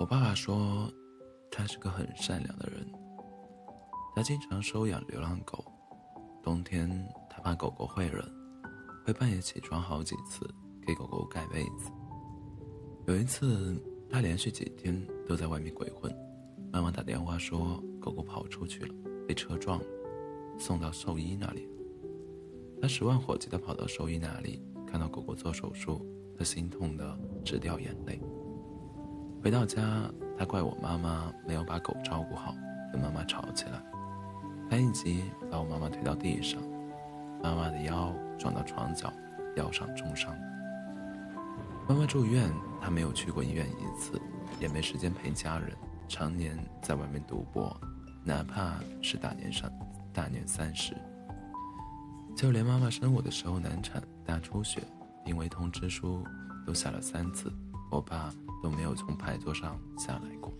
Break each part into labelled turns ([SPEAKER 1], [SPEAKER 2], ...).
[SPEAKER 1] 我爸爸说，他是个很善良的人。他经常收养流浪狗，冬天他怕狗狗会冷，会半夜起床好几次给狗狗盖被子。有一次，他连续几天都在外面鬼混，妈妈打电话说狗狗跑出去了，被车撞了，送到兽医那里。他十万火急地跑到兽医那里，看到狗狗做手术，他心痛得直掉眼泪。回到家，他怪我妈妈没有把狗照顾好，跟妈妈吵起来。他一急把我妈妈推到地上，妈妈的腰撞到床角，腰上重伤。妈妈住院，他没有去过医院一次，也没时间陪家人，常年在外面赌博，哪怕是大年三大年三十。就连妈妈生我的时候难产、大出血，病危通知书都下了三次，我爸都没有从牌桌上下来过。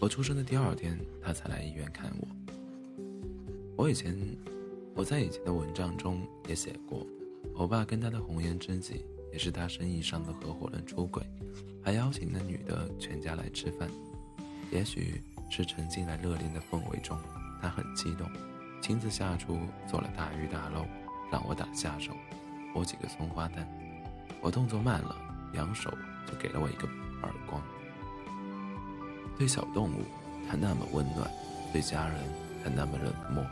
[SPEAKER 1] 我出生的第二天，他才来医院看我。我以前，我在以前的文章中也写过，我爸跟他的红颜知己，也是他生意上的合伙人出轨，还邀请那女的全家来吃饭。也许是沉浸在热恋的氛围中，他很激动。亲自下厨做了大鱼大肉，让我打下手，剥几个松花蛋。我动作慢了，扬手就给了我一个耳光。对小动物，他那么温暖；对家人，他那么冷漠。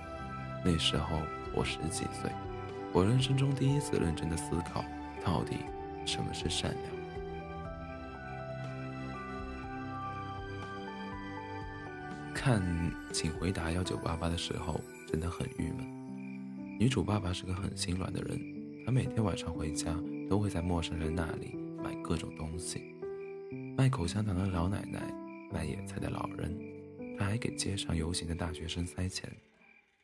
[SPEAKER 1] 那时候我十几岁，我人生中第一次认真的思考，到底什么是善良。看，请回答幺九八八的时候。真的很郁闷。女主爸爸是个很心软的人，他每天晚上回家都会在陌生人那里买各种东西，卖口香糖的老奶奶，卖野菜的老人，他还给街上游行的大学生塞钱。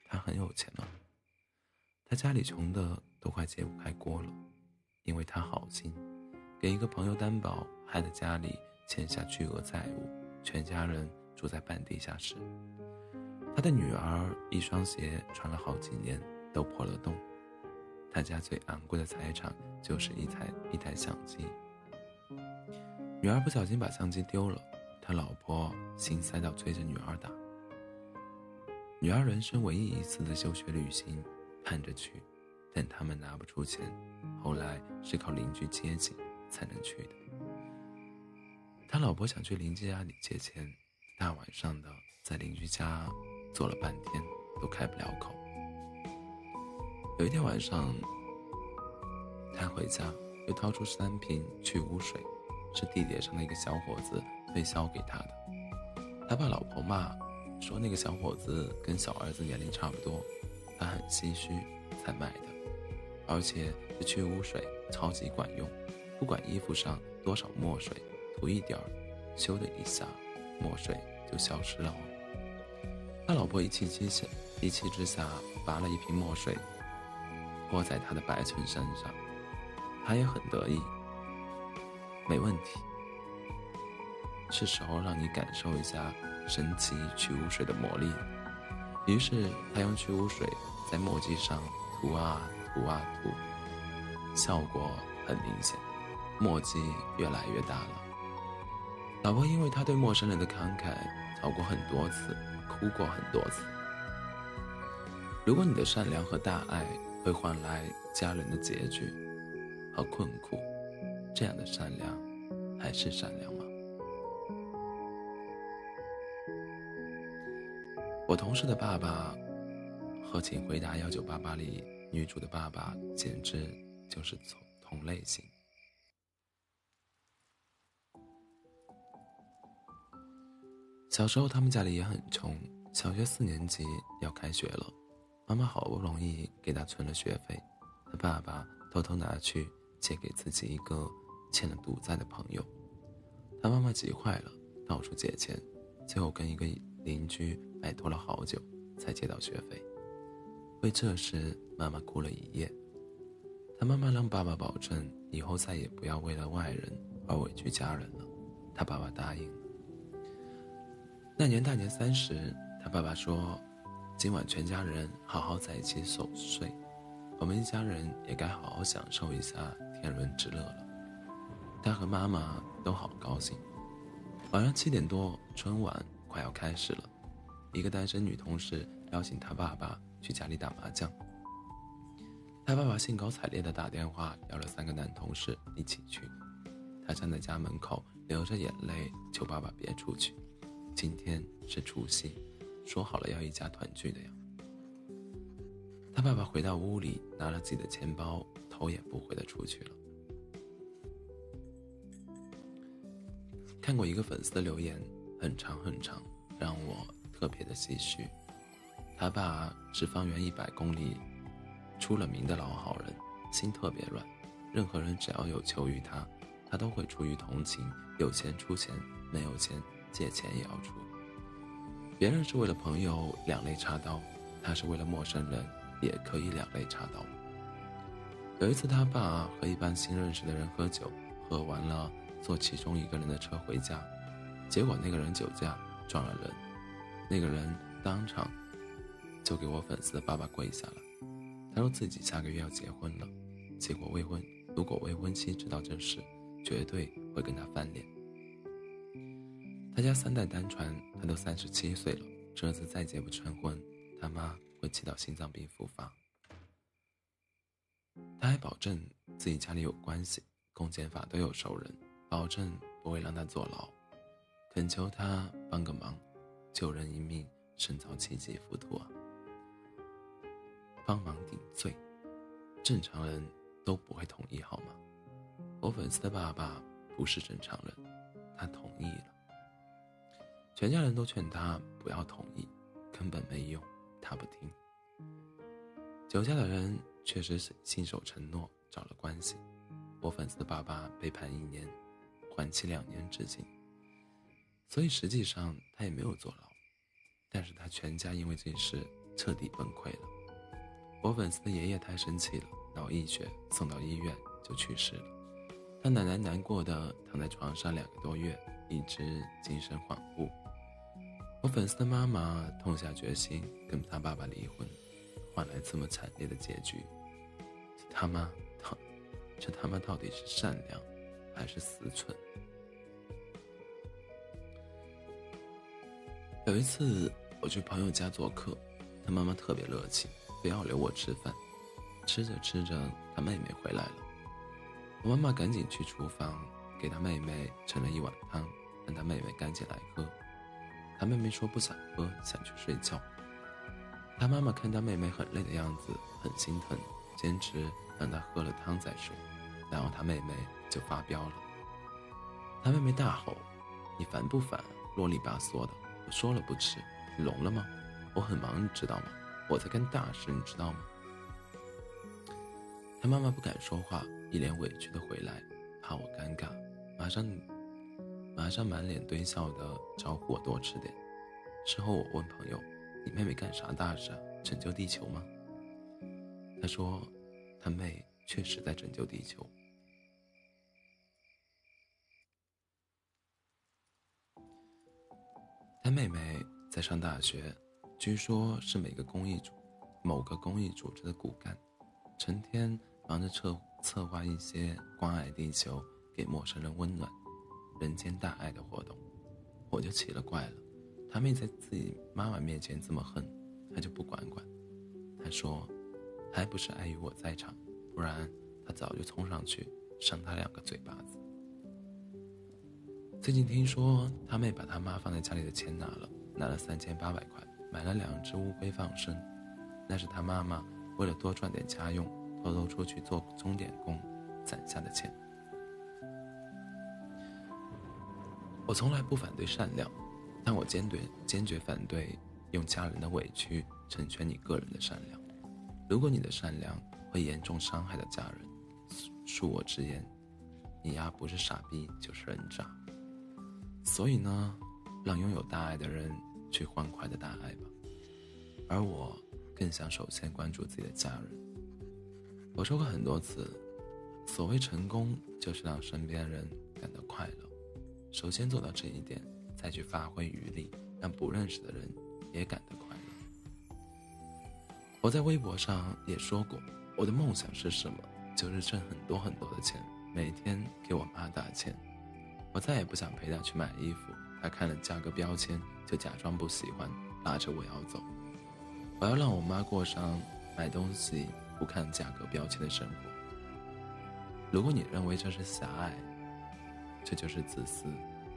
[SPEAKER 1] 他很有钱吗？他家里穷的都快揭不开锅了，因为他好心，给一个朋友担保，害得家里欠下巨额债务，全家人住在半地下室。他的女儿一双鞋穿了好几年都破了洞，他家最昂贵的财产就是一台一台相机。女儿不小心把相机丢了，他老婆心塞到催着女儿打。女儿人生唯一一次的休学旅行，盼着去，但他们拿不出钱，后来是靠邻居接济才能去的。他老婆想去邻居家里借钱，大晚上的在邻居家。坐了半天都开不了口。有一天晚上，他回家又掏出三瓶去污水，是地铁上的一个小伙子推销给他的。他怕老婆骂，说那个小伙子跟小儿子年龄差不多，他很心虚才买的。而且这去污水超级管用，不管衣服上多少墨水，涂一点儿，咻的一下，墨水就消失了。他老婆一气之下，一气之下拔了一瓶墨水，泼在他的白衬衫上，他也很得意。没问题，是时候让你感受一下神奇去污水的魔力。于是他用去污水在墨迹上涂啊涂啊涂，效果很明显，墨迹越来越大了。老婆因为他对陌生人的慷慨，吵过很多次。哭过很多次。如果你的善良和大爱会换来家人的结局和困苦，这样的善良还是善良吗？我同事的爸爸和《请回答幺九八八》里女主的爸爸简直就是同同类型。小时候，他们家里也很穷，小学四年级要开学了，妈妈好不容易给他存了学费，他爸爸偷偷拿去借给自己一个欠了赌债的朋友，他妈妈急坏了，到处借钱，最后跟一个邻居拜托了好久，才借到学费。为这事，妈妈哭了一夜。他妈妈让爸爸保证以后再也不要为了外人而委屈家人了，他爸爸答应。那年大年三十，他爸爸说：“今晚全家人好好在一起守岁，我们一家人也该好好享受一下天伦之乐了。”他和妈妈都好高兴。晚上七点多，春晚快要开始了，一个单身女同事邀请她爸爸去家里打麻将。他爸爸兴高采烈地打电话邀了三个男同事一起去。他站在家门口流着眼泪求爸爸别出去，今天是除夕，说好了要一家团聚的呀。他爸爸回到屋里，拿了自己的钱包，头也不回地出去了。看过一个粉丝的留言，很长很长，让我特别的唏嘘。他爸是方圆一百公里。出了名的老好人，心特别软，任何人只要有求于他，他都会出于同情，有钱出钱，没有钱借钱也要出。别人是为了朋友两肋插刀，他是为了陌生人也可以两肋插刀。有一次，他爸和一帮新认识的人喝酒，喝完了坐其中一个人的车回家，结果那个人酒驾撞了人，那个人当场就给我粉丝的爸爸跪下了。他说自己下个月要结婚了，结果未婚，如果未婚妻知道这事，绝对会跟他翻脸。他家三代单传，他都三十七岁了，这次再结不成婚，他妈会气到心脏病复发。他还保证自己家里有关系，公检法都有熟人，保证不会让他坐牢，恳求他帮个忙，救人一命胜造七级浮屠啊！帮忙顶罪，正常人都不会同意，好吗？我粉丝的爸爸不是正常人，他同意了。全家人都劝他不要同意，根本没用，他不听。酒驾的人确实是信守承诺，找了关系。我粉丝的爸爸被判一年，缓期两年执行，所以实际上他也没有坐牢，但是他全家因为这事彻底崩溃了。我粉丝的爷爷太生气了，脑溢血，送到医院就去世了。他奶奶难过的躺在床上两个多月，一直精神恍惚。我粉丝的妈妈痛下决心跟他爸爸离婚，换来这么惨烈的结局。这他妈，他这他妈到底是善良还是死蠢？有一次我去朋友家做客，他妈妈特别热情。非要留我吃饭，吃着吃着，他妹妹回来了。我妈妈赶紧去厨房给他妹妹盛了一碗汤，让他妹妹赶紧来喝。他妹妹说不想喝，想去睡觉。他妈妈看他妹妹很累的样子，很心疼，坚持让她喝了汤再睡。然后他妹妹就发飙了。他妹妹大吼：“你烦不烦？啰里吧嗦的！我说了不吃，你聋了吗？我很忙，你知道吗？”我在干大事，你知道吗？他妈妈不敢说话，一脸委屈的回来，怕我尴尬，马上，马上满脸堆笑的招呼我多吃点。事后我问朋友：“你妹妹干啥大事？拯救地球吗？”他说：“他妹确实在拯救地球。”他妹妹在上大学。据说，是每个公益组、某个公益组织的骨干，成天忙着策策划一些关爱地球、给陌生人温暖、人间大爱的活动。我就奇了怪了，他妹在自己妈妈面前这么横，他就不管管？他说，还不是碍于我在场，不然他早就冲上去扇他两个嘴巴子。最近听说他妹把他妈放在家里的钱拿了，拿了三千八百块。买了两只乌龟放生，那是他妈妈为了多赚点家用，偷偷出去做钟点工攒下的钱。我从来不反对善良，但我坚决坚决反对用家人的委屈成全你个人的善良。如果你的善良会严重伤害到家人，恕我直言，你丫不是傻逼就是人渣。所以呢，让拥有大爱的人。去欢快的大爱吧，而我更想首先关注自己的家人。我说过很多次，所谓成功就是让身边人感到快乐。首先做到这一点，再去发挥余力，让不认识的人也感到快乐。我在微博上也说过，我的梦想是什么？就是挣很多很多的钱，每天给我妈打钱。我再也不想陪她去买衣服，她看了价格标签就假装不喜欢，拉着我要走。我要让我妈过上买东西不看价格标签的生活。如果你认为这是狭隘，这就是自私。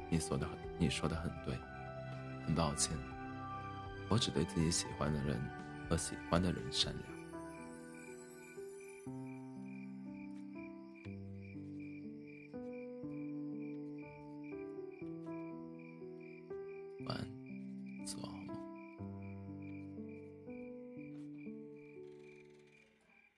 [SPEAKER 1] 你说的很，你说的很对。很抱歉，我只对自己喜欢的人和喜欢的人善良。